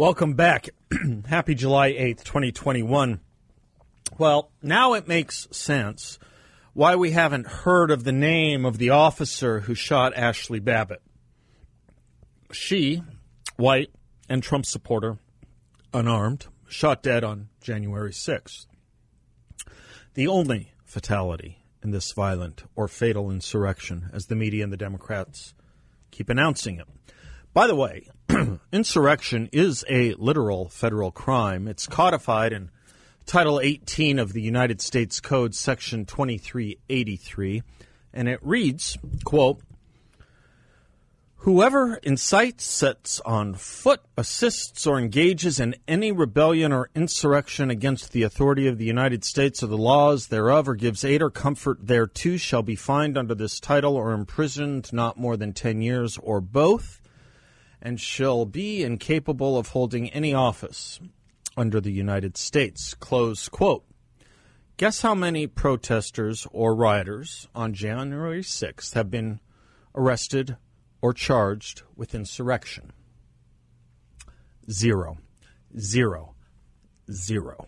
Welcome back. Happy July 8th, 2021. Well, now it makes sense why we haven't heard of the name of the officer who shot Ashli Babbitt. She, white and Trump supporter, unarmed, shot dead on January 6th. The only fatality in this violent or fatal insurrection, as the media and the Democrats keep announcing it. By the way, insurrection is a literal federal crime. It's codified in Title 18 of the United States Code, Section 2383, and it reads, quote, Whoever incites, sets on foot, assists, or engages in any rebellion or insurrection against the authority of the United States or the laws thereof, or gives aid or comfort thereto, shall be fined under this title or imprisoned not more than ten years, or both, and shall be incapable of holding any office under the United States. Close quote. Guess how many protesters or rioters on January 6th have been arrested or charged with insurrection? Zero. Zero. Zero.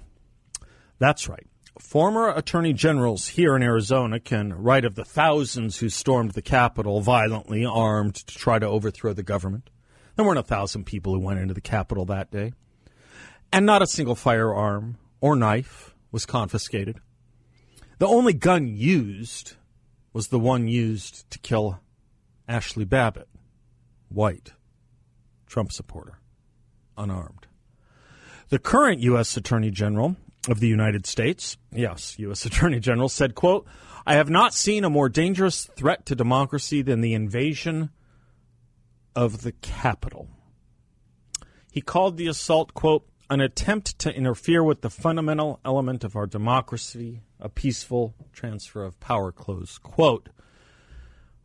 That's right. Former attorney generals here in Arizona can write of the thousands who stormed the Capitol violently armed to try to overthrow the government. There weren't a thousand people who went into the Capitol that day. And not a single firearm or knife was confiscated. The only gun used was the one used to kill Ashli Babbitt, white, Trump supporter, unarmed. The current U.S. Attorney General of the United States, yes, U.S. Attorney General, said, quote, I have not seen a more dangerous threat to democracy than the invasion of the Capitol. He called the assault, quote, an attempt to interfere with the fundamental element of our democracy, a peaceful transfer of power, close quote.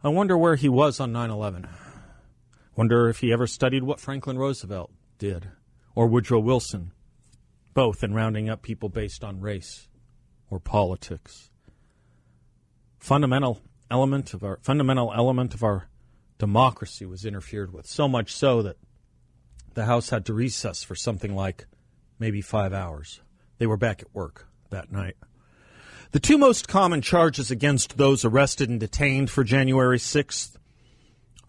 I wonder where he was on 9 11. Wonder if he ever studied what Franklin Roosevelt did, or Woodrow Wilson, both in rounding up people based on race or politics. Fundamental element of our fundamental element of our democracy was interfered with, so much so that the House had to recess for something like maybe five hours. They were back at work that night. The two most common charges against those arrested and detained for January 6th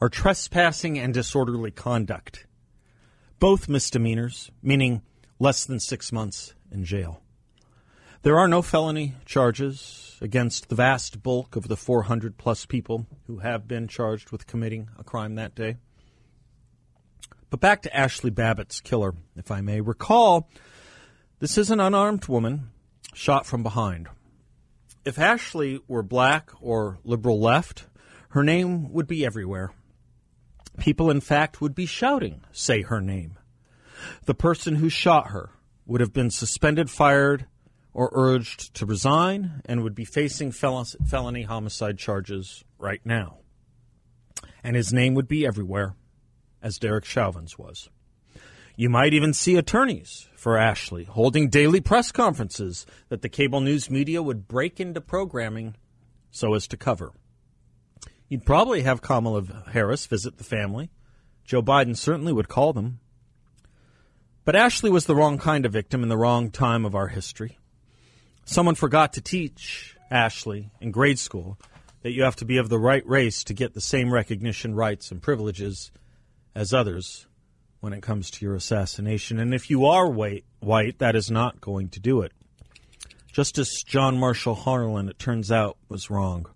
are trespassing and disorderly conduct. Both misdemeanors, meaning less than six months in jail. There are no felony charges against the vast bulk of the 400 plus people who have been charged with committing a crime that day. But back to Ashli Babbitt's killer, if I may. Recall, this is an unarmed woman shot from behind. If Ashli were black or liberal left, her name would be everywhere. People, in fact, would be shouting, say her name. The person who shot her would have been suspended, fired, or urged to resign and would be facing fel- felony homicide charges right now. And his name would be everywhere, as Derek Chauvin's was. You might even see attorneys for Ashli holding daily press conferences that the cable news media would break into programming so as to cover. You'd probably have Kamala Harris visit the family. Joe Biden certainly would call them. But Ashli was the wrong kind of victim in the wrong time of our history. Someone forgot to teach Ashli in grade school that you have to be of the right race to get the same recognition, rights, and privileges as others when it comes to your assassination. And if you are white, white that is not going to do it. Justice John Marshall Harlan, it turns out, was wrong.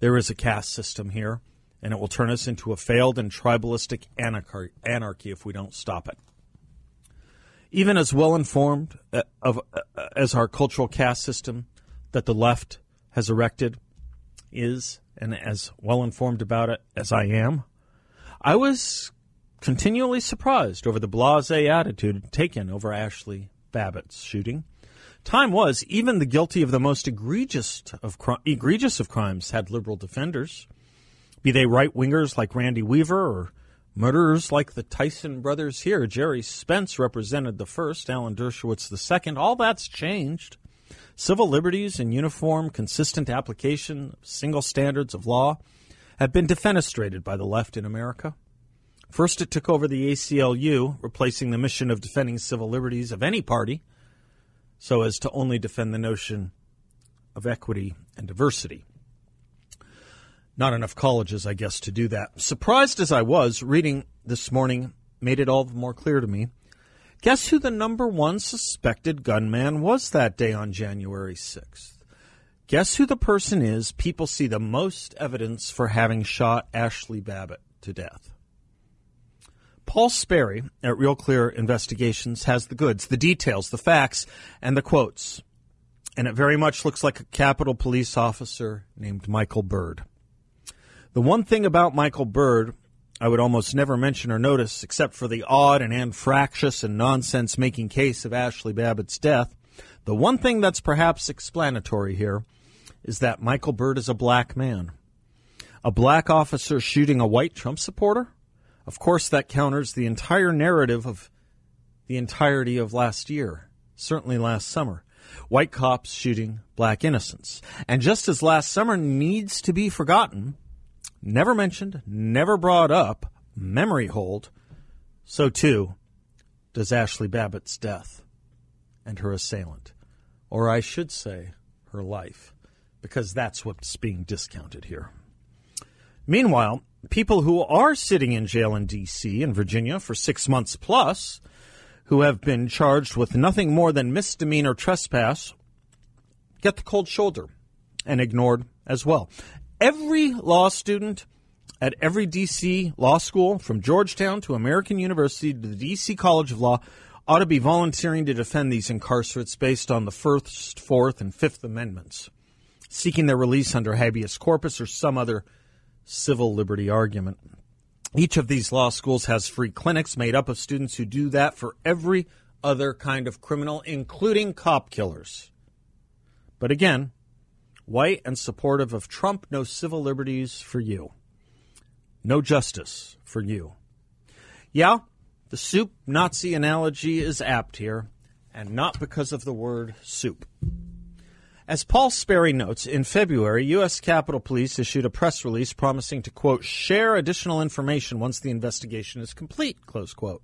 There is a caste system here, and it will turn us into a failed and tribalistic anarchy if we don't stop it even as well informed uh, of uh, as our cultural caste system that the left has erected is, and as well informed about it as I am, I was continually surprised over the blase attitude taken over Ashli Babbitt's shooting. Time was, even the guilty of the most egregious of, egregious of crimes had liberal defenders, be they right wingers like Randy Weaver or murderers like the Tison brothers here. Gerry Spence represented the first, Alan Dershowitz the second. All that's changed. Civil liberties and uniform, consistent application of single standards of law have been defenestrated by the left in America. First, it took over the ACLU, replacing the mission of defending civil liberties of any party so as to only defend the notion of equity and diversity. Not enough colleges, I guess, to do that. Surprised as I was, reading this morning made it all the more clear to me. Guess who the number one suspected gunman was that day on January 6th? Guess who the person is people see the most evidence for having shot Ashli Babbitt to death? Paul Sperry at Real Clear Investigations has the goods, the details, the facts, and the quotes. And it very much looks like a Capitol police officer named Michael Byrd. The one thing about Michael Byrd I would almost never mention or notice, except for the odd and anfractious and nonsense making case of Ashli Babbitt's death, the one thing that's perhaps explanatory here is that Michael Byrd is a black man. A black officer shooting a white Trump supporter? Of course, that counters the entire narrative of the entirety of last year, certainly last summer. White cops shooting black innocents. And just as last summer needs to be forgotten, never mentioned, never brought up, memory hold, so too does Ashli Babbitt's death and her assailant. Or I should say, her life, because that's what's being discounted here. Meanwhile, people who are sitting in jail in D.C. and Virginia for six months plus, who have been charged with nothing more than misdemeanor trespass, get the cold shoulder and ignored as well. Every law student at every D.C. law school, from Georgetown to American University to the D.C. College of Law, ought to be volunteering to defend these incarcerates based on the First, Fourth, and Fifth Amendments, seeking their release under habeas corpus or some other civil liberty argument. Each of these law schools has free clinics made up of students who do that for every other kind of criminal, including cop killers. But again, white and supportive of Trump, no civil liberties for you. No justice for you. Yeah, the soup Nazi analogy is apt here, and not because of the word soup. As Paul Sperry notes, in February, U.S. Capitol Police issued a press release promising to, quote, share additional information once the investigation is complete, close quote.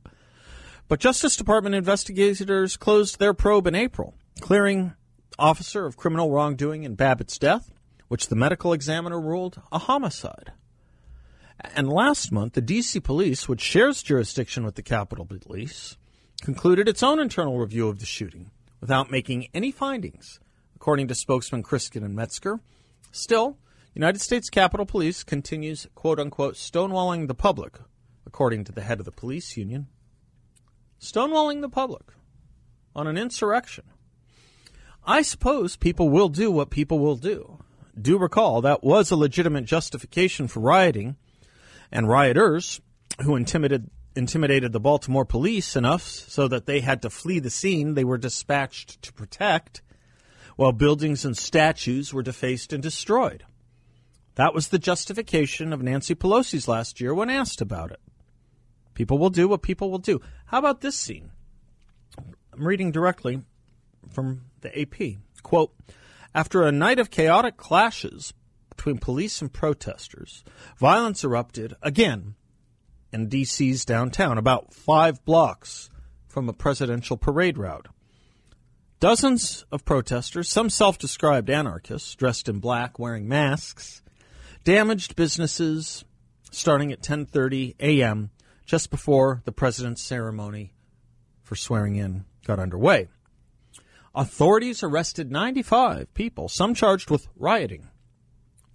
But Justice Department investigators closed their probe in April, clearing officer of criminal wrongdoing in Babbitt's death, which the medical examiner ruled a homicide. And last month, the D.C. police, which shares jurisdiction with the Capitol Police, concluded its own internal review of the shooting without making any findings according to spokesman Kristin and Metzger. Still, United States Capitol Police continues, quote unquote, stonewalling the public, according to the head of the police union. Stonewalling the public on an insurrection. I suppose people will do what people will do. Do recall that was a legitimate justification for rioting, and rioters who intimidated intimidated the Baltimore police enough so that they had to flee the scene they were dispatched to protect while buildings and statues were defaced and destroyed. That was the justification of Nancy Pelosi's last year when asked about it. People will do what people will do. How about this scene? I'm reading directly from the AP. Quote After a night of chaotic clashes between police and protesters, violence erupted again in D.C.'s downtown, about five blocks from a presidential parade route. Dozens of protesters, some self described anarchists dressed in black wearing masks, damaged businesses starting at 10:30 a.m. just before the president's ceremony for swearing in got underway. Authorities arrested 95 people, some charged with rioting,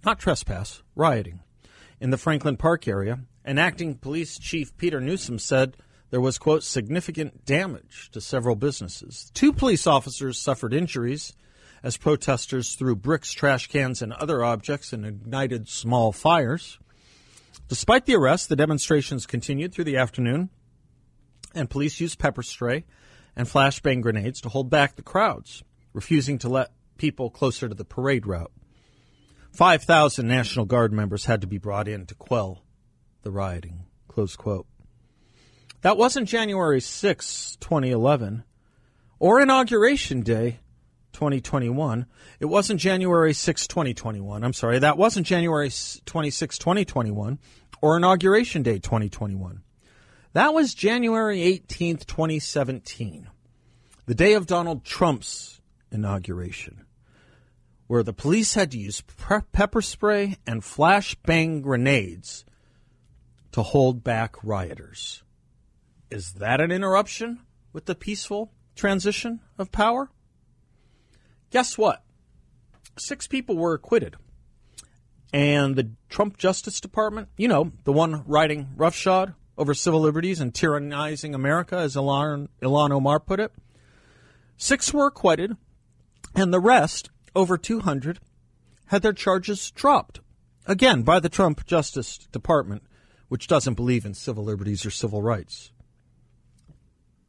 not trespass, rioting, in the Franklin Park area. And acting police chief Peter Newsham said there was, quote, significant damage to several businesses. Two police officers suffered injuries as protesters threw bricks, trash cans, and other objects and ignited small fires. Despite the arrest, the demonstrations continued through the afternoon, and police used pepper spray and flashbang grenades to hold back the crowds, refusing to let people closer to the parade route. 5,000 National Guard members had to be brought in to quell the rioting. Close quote. That wasn't January 6, 2011, or Inauguration Day 2021. It wasn't January 6, 2021. I'm sorry, that wasn't January 26, 2021, or Inauguration Day 2021. That was January 18th, 2017, the day of Donald Trump's inauguration, where the police had to use pepper spray and flashbang grenades to hold back rioters. Is that an interruption with the peaceful transition of power? Guess what? Six people were acquitted. And the Trump Justice Department, you know, the one riding roughshod over civil liberties and tyrannizing America, as Ilhan, Ilhan Omar put it, six were acquitted, and the rest, over 200, had their charges dropped. Again, by the Trump Justice Department, which doesn't believe in civil liberties or civil rights.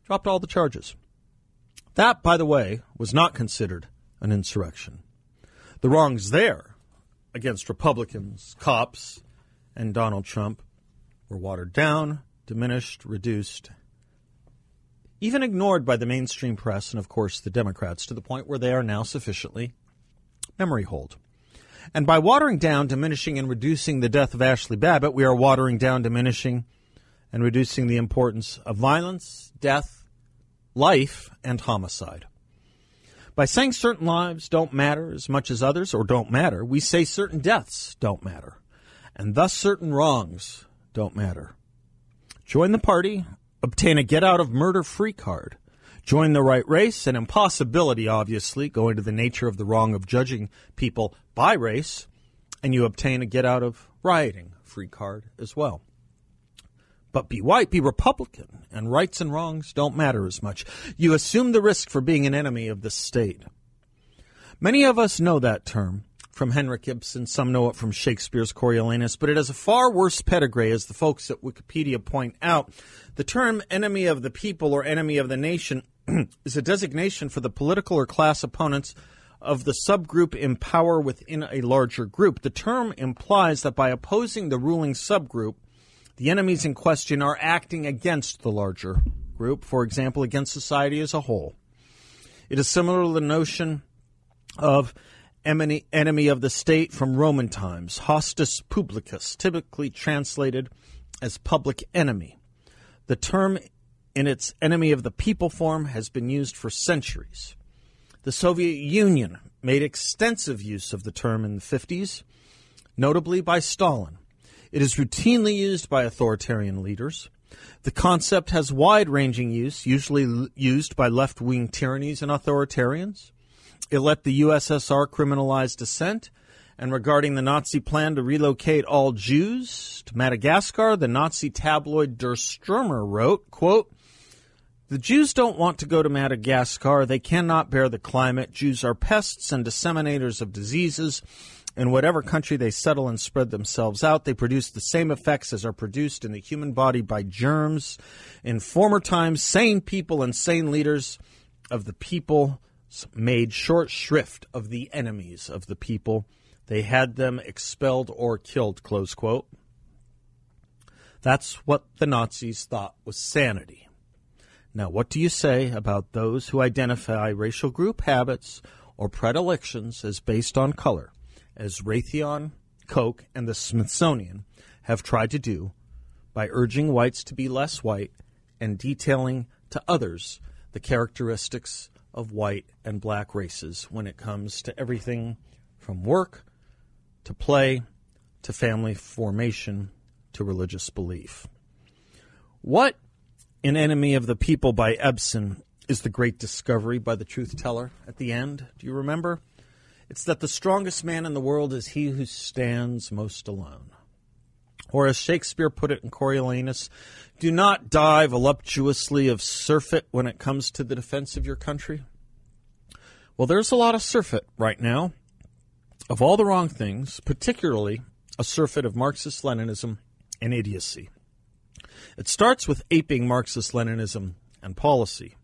Dropped all the charges. That, by the way, was not considered an insurrection. The wrongs there against Republicans, cops, and Donald Trump were watered down, diminished, reduced, even ignored by the mainstream press and, of course, the Democrats to the point where they are now sufficiently memory hold. And by watering down, diminishing, and reducing the death of Ashli Babbitt, we are watering down, diminishing, and reducing the importance of violence, death, life, and homicide. By saying certain lives don't matter as much as others or don't matter, we say certain deaths don't matter, and thus certain wrongs don't matter. Join the party, obtain a get out of murder free card. Join the right race, an impossibility, obviously, going to the nature of the wrong of judging people by race, and you obtain a get out of rioting free card as well. But be white, be Republican, and rights and wrongs don't matter as much. You assume the risk for being an enemy of the state. Many of us know that term from Henrik Ibsen, some know it from Shakespeare's Coriolanus, but it has a far worse pedigree, as the folks at Wikipedia point out. The term enemy of the people or enemy of the nation is a designation for the political or class opponents of the subgroup in power within a larger group. The term implies that by opposing the ruling subgroup, the enemies in question are acting against the larger group, for example, against society as a whole. It is similar to the notion of enemy of the state from Roman times, hostis publicus, typically translated as public enemy. The term in its enemy of the people form has been used for centuries. The Soviet Union made extensive use of the term in the 50s, notably by Stalin. It is routinely used by authoritarian leaders. The concept has wide ranging use, usually used by left wing tyrannies and authoritarians. It let the USSR criminalize dissent. And regarding the Nazi plan to relocate all Jews to Madagascar, the Nazi tabloid Der Stürmer wrote, quote, the Jews don't want to go to Madagascar. They cannot bear the climate. Jews are pests and disseminators of diseases. In whatever country they settle and spread themselves out, they produce the same effects as are produced in the human body by germs. In former times, sane people and sane leaders of the people made short shrift of the enemies of the people. They had them expelled or killed, close quote. That's what the Nazis thought was sanity. Now, what do you say about those who identify racial group habits or predilections as based on color? as Raytheon, Coke, and the Smithsonian have tried to do by urging whites to be less white and detailing to others the characteristics of white and black races when it comes to everything from work to play to family formation to religious belief. What in Enemy of the People by Ibsen is the great discovery by the truth teller at the end? Do you remember? It's that the strongest man in the world is he who stands most alone. Or as Shakespeare put it in Coriolanus, do not die voluptuously of surfeit when it comes to the defense of your country. Well, there's a lot of surfeit right now of all the wrong things, particularly a surfeit of Marxist Leninism and idiocy. It starts with aping Marxist Leninism and policy.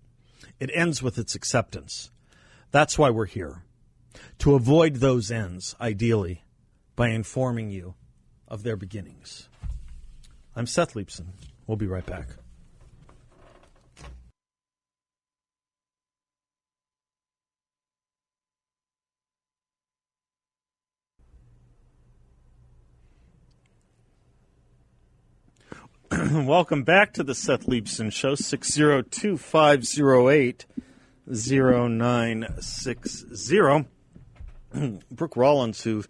It ends with its acceptance. That's why we're here. To avoid those ends, ideally, by informing you of their beginnings. I'm Seth Leibsohn. We'll be right back. Welcome back to the Seth Leibsohn Show, 602 508 0960. Brooke Rollins, who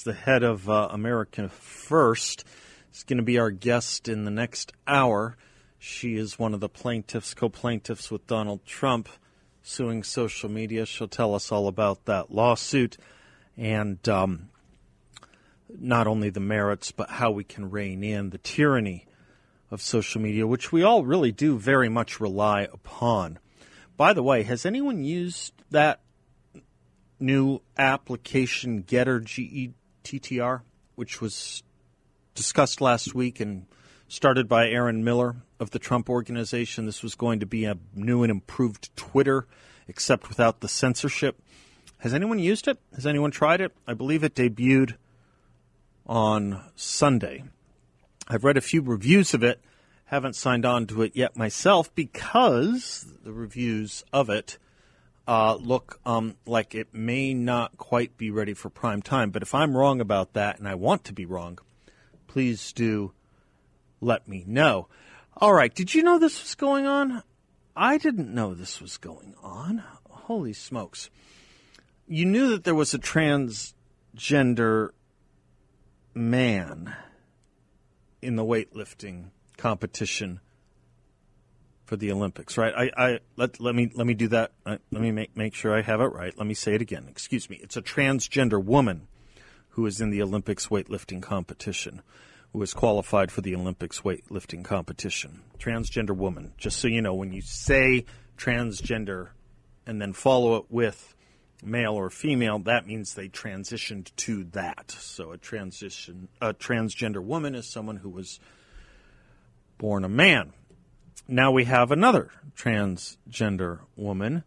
is the head of uh, America First, is going to be our guest in the next hour. She is one of the plaintiffs, co plaintiffs with Donald Trump suing social media. She'll tell us all about that lawsuit and um, not only the merits, but how we can rein in the tyranny of social media, which we all really do very much rely upon. By the way, has anyone used that new application Getter, G E T T R, which was discussed last week and started by Aaron Miller of the Trump Organization? This was going to be a new and improved Twitter, except without the censorship. Has anyone used it? Has anyone tried it? I believe it debuted on Sunday. I've read a few reviews of it, haven't signed on to it yet myself because the reviews of it uh, look um, like it may not quite be ready for prime time. But if I'm wrong about that, and I want to be wrong, please do let me know. All right, did you know this was going on? I didn't know this was going on. Holy smokes. You knew that there was a transgender man in the weightlifting competition for the Olympics, right? I, I let let me let me do that. Uh, let me make make sure I have it right. Let me say it again. Excuse me. It's a transgender woman who is in the Olympics weightlifting competition, who is qualified for the Olympics weightlifting competition. Transgender woman. Just so you know, when you say transgender and then follow it with male or female, that means they transitioned to that. So a transition, a transgender woman is someone who was born a man. Now we have another transgender woman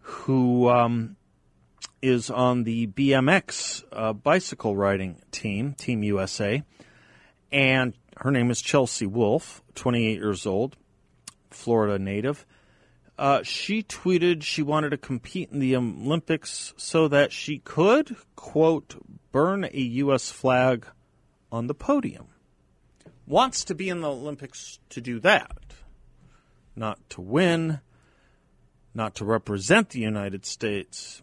who um, is on the BMX uh, bicycle riding team, Team USA, and her name is Chelsea Wolfe, 28 years old, Florida native uh, she tweeted she wanted to compete in the Olympics so that she could, quote, burn a U.S. flag on the podium. Wants to be in the Olympics to do that, not to win, not to represent the United States,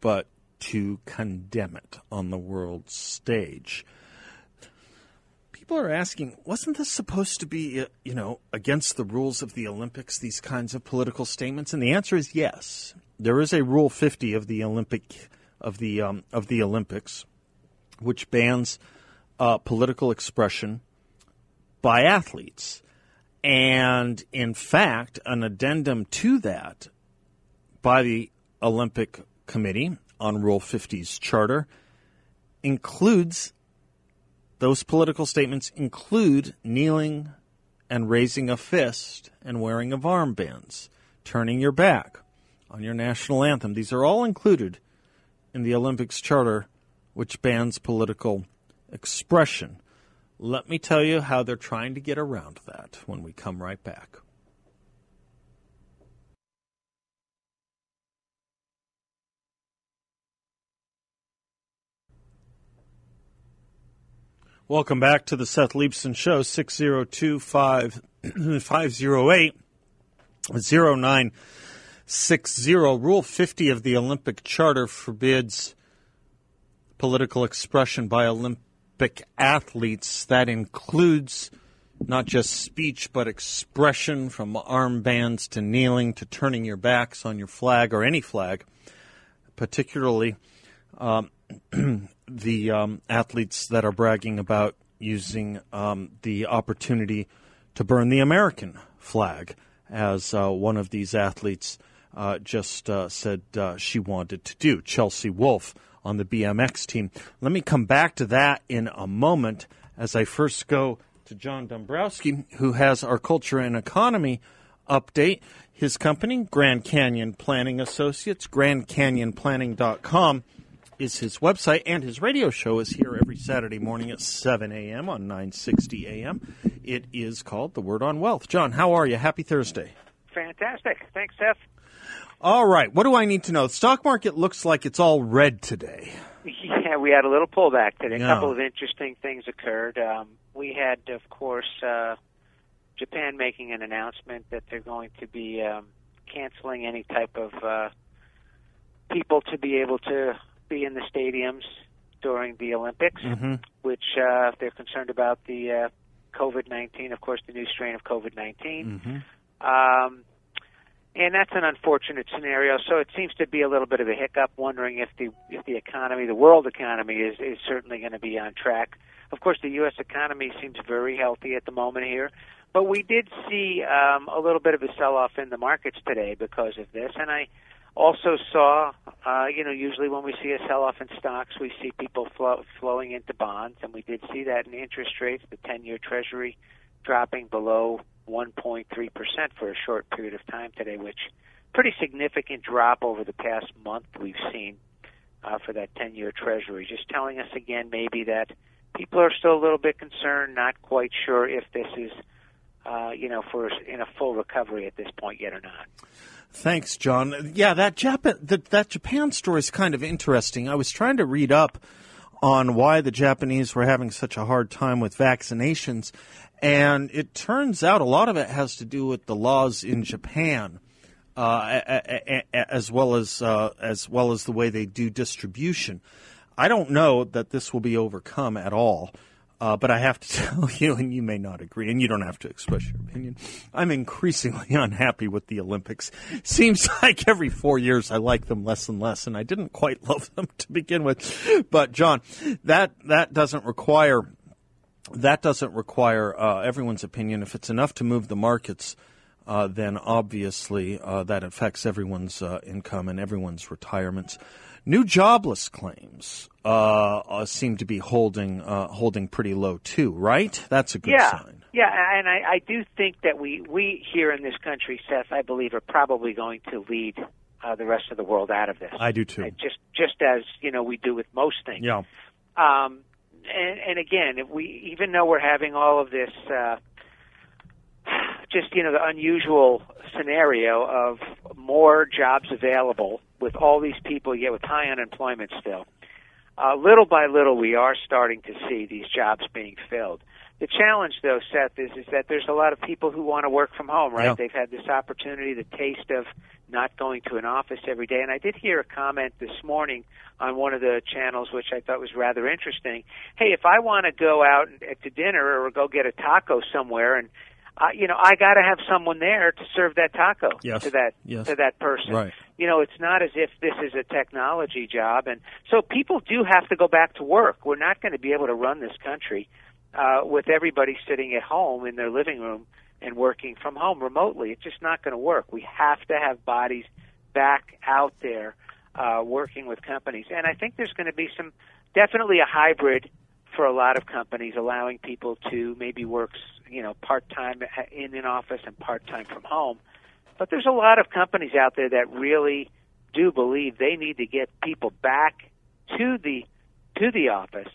but to condemn it on the world stage people are asking, wasn't this supposed to be, uh, you know, against the rules of the Olympics, these kinds of political statements? And the answer is yes. There is a Rule 50 of the Olympic of the um, of the Olympics, which bans uh, political expression by athletes. And in fact, an addendum to that by the Olympic Committee on Rule 50's charter includes those political statements include kneeling and raising a fist and wearing of armbands, turning your back on your national anthem. These are all included in the Olympics Charter, which bans political expression. Let me tell you how they're trying to get around that when we come right back. Welcome back to the Seth Leibsohn Show, 602 508 0960. Rule 50 of the Olympic Charter forbids political expression by Olympic athletes. That includes not just speech, but expression from armbands to kneeling to turning your backs on your flag or any flag, particularly. Um, the um, athletes that are bragging about using um, the opportunity to burn the American flag, as uh, one of these athletes uh, just uh, said uh, she wanted to do. Chelsea Wolfe on the BMX team. Let me come back to that in a moment as I first go to John Dombrowski, who has our culture and economy update. His company, Grand Canyon Planning Associates, grandcanyonplanning.com is his website, and his radio show is here every Saturday morning at 7 a.m. on 960 a.m. It is called The Word on Wealth. John, how are you? Happy Thursday. Fantastic. Thanks, Seth. All right. What do I need to know? The stock market looks like it's all red today. Yeah, we had a little pullback today. Yeah. A couple of interesting things occurred. Um, we had, of course, uh, Japan making an announcement that they're going to be um, canceling any type of uh, people to be able to be in the stadiums during the Olympics, Mhm. which uh, they're concerned about the uh, COVID 19, of course, the new strain of COVID 19. Mm-hmm. Um, and that's an unfortunate scenario. So it seems to be a little bit of a hiccup. Wondering if the if the economy, the world economy, is is certainly going to be on track. Of course, the U.S. economy seems very healthy at the moment here, but we did see um, a little bit of a sell-off in the markets today because of this. And I also saw, uh, you know, usually when we see a sell-off in stocks, we see people flow, flowing into bonds, and we did see that in interest rates. The 10-year Treasury dropping below 1.3% for a short period of time today, which pretty significant drop over the past month we've seen uh, for that 10-year Treasury. Just telling us again maybe that people are still a little bit concerned, not quite sure if this is, uh, you know, for in a full recovery at this point yet or not. Thanks, John. Yeah, that Japan that, that Japan story is kind of interesting. I was trying to read up on why the Japanese were having such a hard time with vaccinations, and it turns out a lot of it has to do with the laws in Japan. Uh, as well as uh, as well as the way they do distribution, I don't know that this will be overcome at all. Uh, but I have to tell you, and you may not agree, and you don't have to express your opinion. I'm increasingly unhappy with the Olympics. Seems like every four years I like them less and less, and I didn't quite love them to begin with. But John, that that doesn't require that doesn't require uh, everyone's opinion. If it's enough to move the markets, uh, then obviously uh, that affects everyone's uh, income and everyone's retirements. New jobless claims uh, uh, seem to be holding uh, holding pretty low too, right? That's a good yeah, sign. yeah, and I, I do think that we we here in this country, Seth, I believe, are probably going to lead uh, the rest of the world out of this. I do too. Just just as you know we do with most things. Yeah. Um, and, and again, if we even though we're having all of this, uh, just you know the unusual scenario of more jobs available with all these people yet with high unemployment still. Uh, little by little, we are starting to see these jobs being filled. The challenge, though, Seth, is is that there's a lot of people who want to work from home, right? Yeah. They've had this opportunity, the taste of not going to an office every day. And I did hear a comment this morning on one of the channels, which I thought was rather interesting. Hey, if I want to go out to dinner or go get a taco somewhere, and uh, you know, I got to have someone there to serve that taco Yes. to that Yes. to that person Right. you know, it's not as if this is a technology job. And so people do have to go back to work. We're not going to be able to run this country uh, with everybody sitting at home in their living room and working from home remotely. It's just not going to work. We have to have bodies back out there uh, working with companies. And I think there's going to be some, definitely a hybrid for a lot of companies, allowing people to maybe work, you know, part time in an office and part time from home. But there's a lot of companies out there that really do believe they need to get people back to the to the office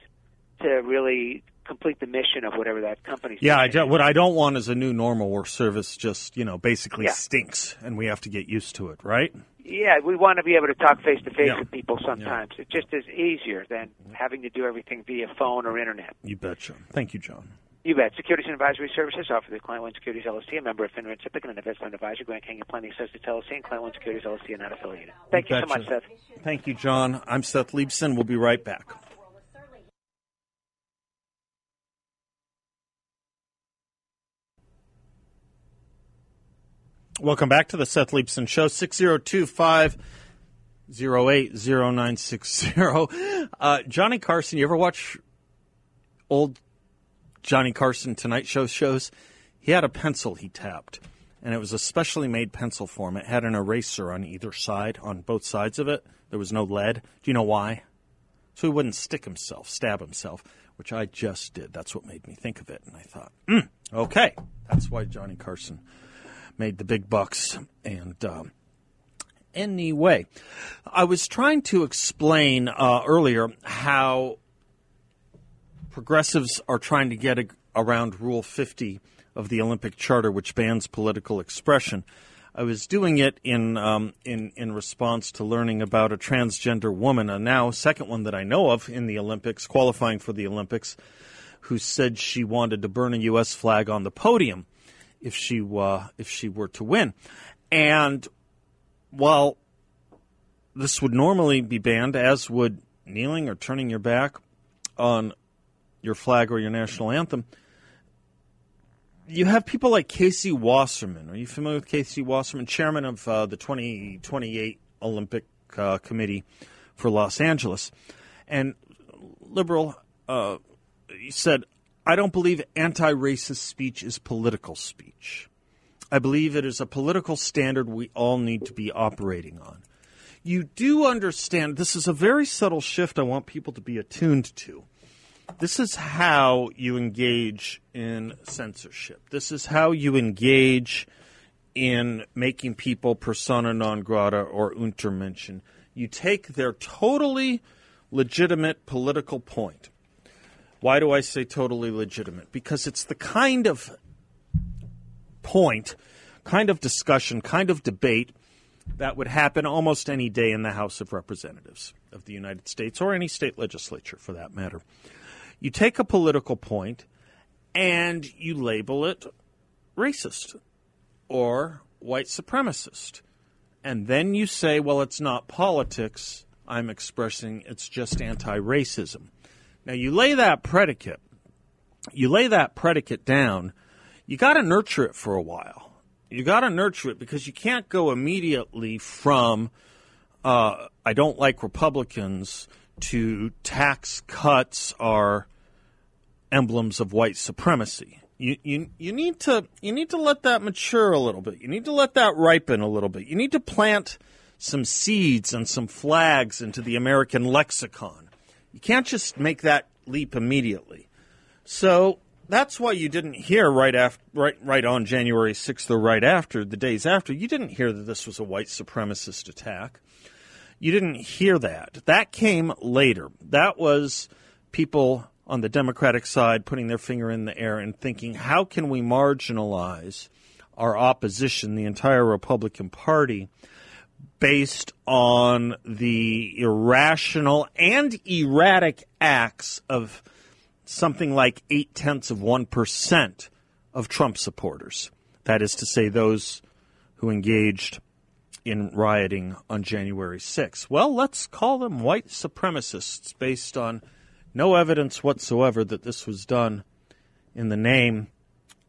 to really complete the mission of whatever that company's Yeah, I do, what I don't want is a new normal where service just you know basically Yeah. stinks, and we have to get used to it, right? Yeah, we want to be able to talk face to face with people sometimes. It just is easier than having to do everything via phone or internet. You betcha. Thank you, John. You bet. Securities and Advisory Services offer the Client One Securities LLC, a member of FINRA and SIPC, and an investment advisor, Grand Canyon Planning Associates LLC, and Client One Securities LLC are not affiliated. Thank you, so much. Seth. Thank you, John. I'm Seth Leibsohn. We'll be right back. Welcome back to the Seth Leibsohn Show, 602 508 0960. Uh, Johnny Carson, you ever watch old Johnny Carson Tonight Show shows? He had a pencil he tapped, and it was a specially made pencil form. It had an eraser on either side, on both sides of it. There was no lead. Do you know why? So he wouldn't stick himself, stab himself, which I just did. That's what made me think of it. And I thought, mm, okay, that's why Johnny Carson made the big bucks. And um, anyway, I was trying to explain uh, earlier how progressives are trying to get a, around Rule 50 of the Olympic Charter, which bans political expression. I was doing it in um, in in response to learning about a transgender woman, a now second one that I know of in the Olympics, qualifying for the Olympics, who said she wanted to burn a U.S. flag on the podium if she uh, if she were to win. And while this would normally be banned, as would kneeling or turning your back on your flag or your national anthem, you have people like Casey Wasserman. Are you familiar with Casey Wasserman, chairman of uh, the 2028 Olympic uh, Committee for Los Angeles? And liberal uh, said, I don't believe anti racist speech is political speech. I believe it is a political standard we all need to be operating on. You do understand this is a very subtle shift I want people to be attuned to this is how you engage in censorship. This is how you engage in making people persona non grata or Untermenschen. You take their totally legitimate political point. Why do I say totally legitimate? Because it's the kind of point, kind of discussion, kind of debate that would happen almost any day in the House of Representatives of the United States or any state legislature for that matter. You take a political point and you label it racist or white supremacist. And then you say, well, it's not politics. I'm expressing it's just anti racism. Now, you lay that predicate, you lay that predicate down, you got to nurture it for a while. You got to nurture it because you can't go immediately from, uh, I don't like Republicans to tax cuts are emblems of white supremacy. You, you, you need to you need to let that mature a little bit. You need to let that ripen a little bit. You need to plant some seeds and some flags into the American lexicon. You can't just make that leap immediately. So that's why you didn't hear right after right right on January 6th or right after the days after you didn't hear that this was a white supremacist attack. You didn't hear that. That came later. That was people on the Democratic side putting their finger in the air and thinking, how can we marginalize our opposition, the entire Republican Party, based on the irrational and erratic acts of something like eight tenths of 1% of Trump supporters? That is to say, those who engaged in rioting on January 6th. Well, let's call them white supremacists based on no evidence whatsoever that this was done in the name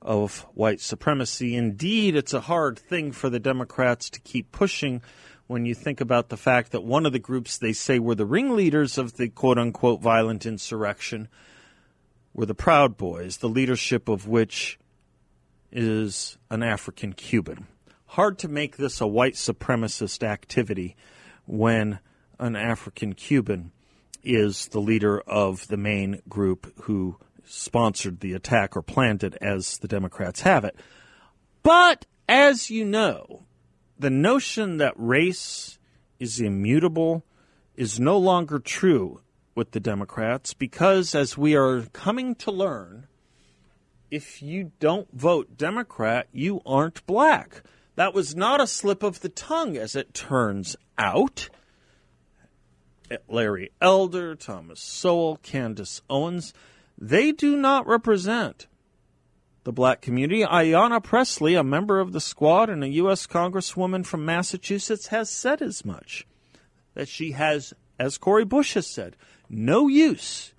of white supremacy. Indeed, it's a hard thing for the Democrats to keep pushing when you think about the fact that one of the groups they say were the ringleaders of the quote unquote violent insurrection were the Proud Boys, the leadership of which is an African Cuban. Hard to make this a white supremacist activity when an African Cuban is the leader of the main group who sponsored the attack or planned it, as the Democrats have it. But as you know, the notion that race is immutable is no longer true with the Democrats because, as we are coming to learn, if you don't vote Democrat, you aren't black. That was not a slip of the tongue, as it turns out. Larry Elder, Thomas Sowell, Candace Owens, they do not represent the black community. Ayanna Pressley, a member of the squad and a U.S. Congresswoman from Massachusetts, has said as much. That she has, as Cori Bush has said, no use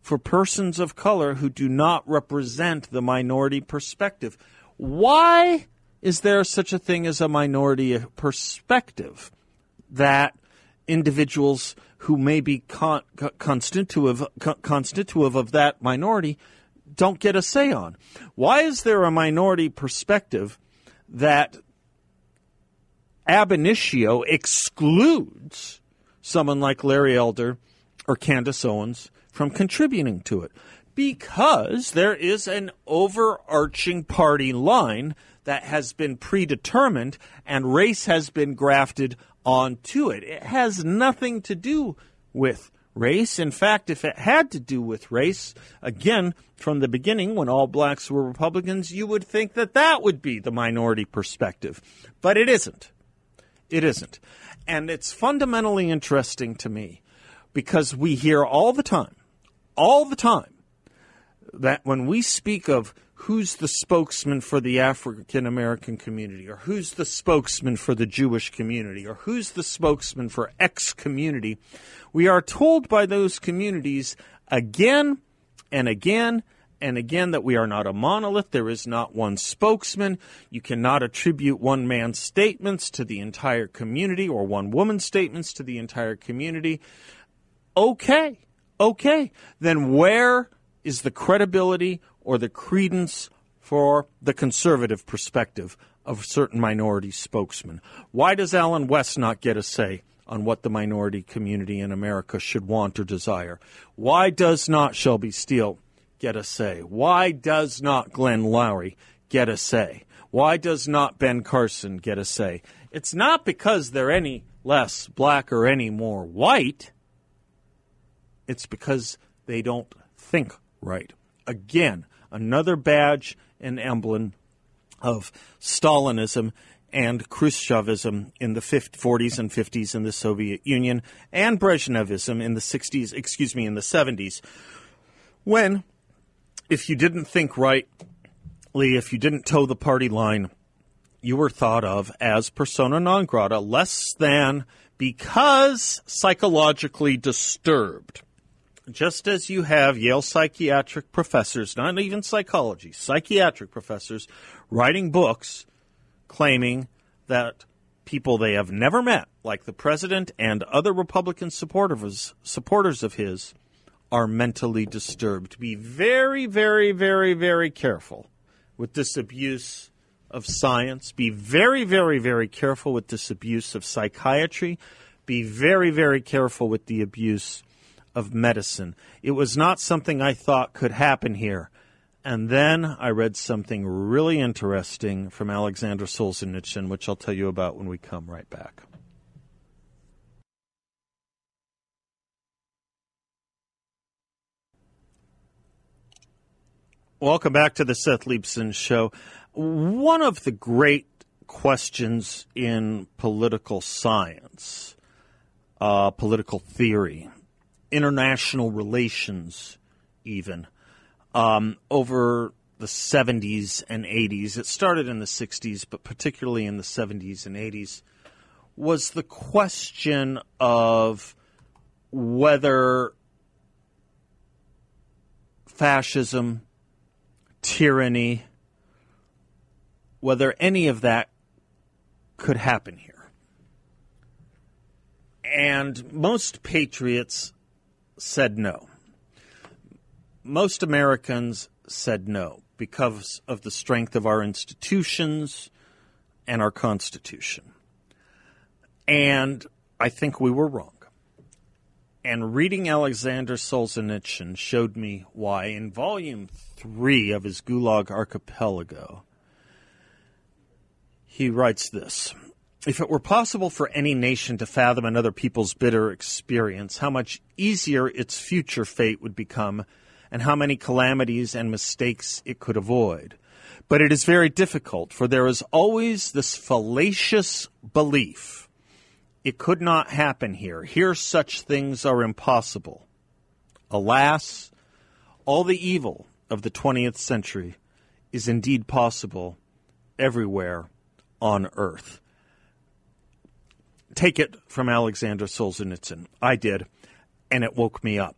for persons of color who do not represent the minority perspective. Why is there such a thing as a minority perspective that individuals who may be con- constitutive, constitutive of that minority don't get a say on. Why is there a minority perspective that ab initio excludes someone like Larry Elder or Candace Owens from contributing to it because there is an overarching party line that has been predetermined and race has been grafted onto it. It has nothing to do with race. In fact, if it had to do with race, again, from the beginning, when all blacks were Republicans, you would think that that would be the minority perspective. But it isn't. It isn't. And it's fundamentally interesting to me because we hear all the time, all the time, that when we speak of who's the spokesman for the African American community, or who's the spokesman for the Jewish community, or who's the spokesman for X community, we are told by those communities again and again and again that we are not a monolith. There is not one spokesman. You cannot attribute one man's statements to the entire community or one woman's statements to the entire community. Okay, okay. Then where is the credibility or the credence for the conservative perspective of certain minority spokesmen? Why does Allen West not get a say? on what the minority community in America should want or desire. Why does not Shelby Steele get a say? Why does not Glenn Loury get a say? Why does not Ben Carson get a say? It's not because they're any less black or any more white. It's because they don't think right. Again, another badge and emblem of Stalinism and Khrushchevism in the 50, 40s and 50s in the Soviet Union and Brezhnevism in the 60s, excuse me, in the 70s, when if you didn't think rightly, if you didn't toe the party line, you were thought of as persona non grata, less than because psychologically disturbed. Just as you have Yale psychiatric professors, not even psychology, psychiatric professors, writing books claiming that people they have never met, like the president and other Republican supporters, supporters of his, are mentally disturbed. Be very, very, very, very careful with this abuse of science. Be very, very, very careful with this abuse of psychiatry. Be very, very careful with the abuse of medicine. It was not something I thought could happen here. And then I read something really interesting from Alexander Solzhenitsyn, which I'll tell you about when we come right back. Welcome back to the Seth Leibsohn Show. One of the great questions in political science, uh, political theory, international relations, even, um, over the 70s and 80s, it started in the 60s, but particularly in the 70s and 80s, was the question of whether fascism, tyranny, whether any of that could happen here. And most patriots said no. Most Americans said no because of the strength of our institutions and our Constitution. And I think we were wrong. And reading Alexander Solzhenitsyn showed me why in volume three of his Gulag Archipelago, he writes this If it were possible for any nation to fathom another people's bitter experience, how much easier its future fate would become, and how many calamities and mistakes it could avoid. But it is very difficult, for there is always this fallacious belief it could not happen here. Here, such things are impossible. Alas, all the evil of the 20th century is indeed possible everywhere on earth. Take it from Alexander Solzhenitsyn. I did, and it woke me up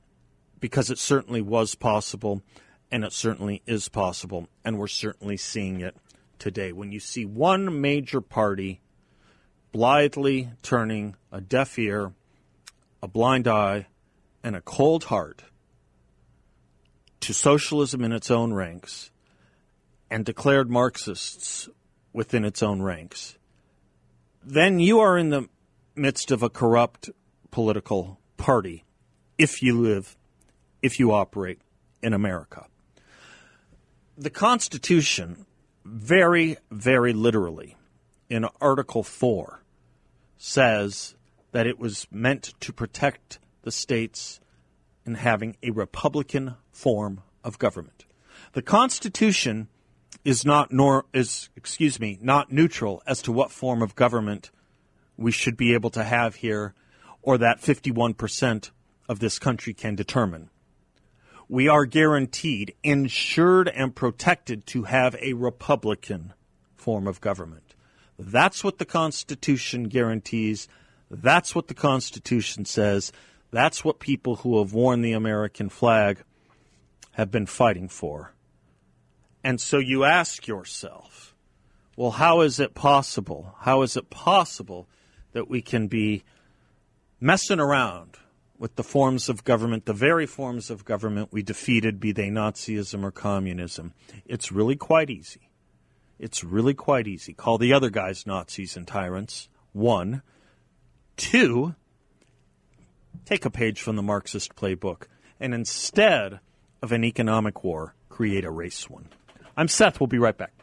because it certainly was possible, and it certainly is possible, and we're certainly seeing it today. When you see one major party blithely turning a deaf ear, a blind eye, and a cold heart to socialism in its own ranks and declared Marxists within its own ranks, then you are in the midst of a corrupt political party if you live, if you operate in America. The Constitution, very, very literally, in Article 4, says that it was meant to protect the states in having a Republican form of government. The Constitution is not nor is excuse me not neutral as to what form of government we should be able to have here or that 51% of this country can determine. We are guaranteed, insured, and protected to have a Republican form of government. That's what the Constitution guarantees. That's what the Constitution says. That's what people who have worn the American flag have been fighting for. And so you ask yourself, well, how is it possible? How is it possible that we can be messing around with the forms of government, the very forms of government we defeated, be they Nazism or communism? It's really quite easy. It's really quite easy. Call the other guys Nazis and tyrants. One. Two, take a page from the Marxist playbook and instead of an economic war, create a race one. I'm Seth. We'll be right back.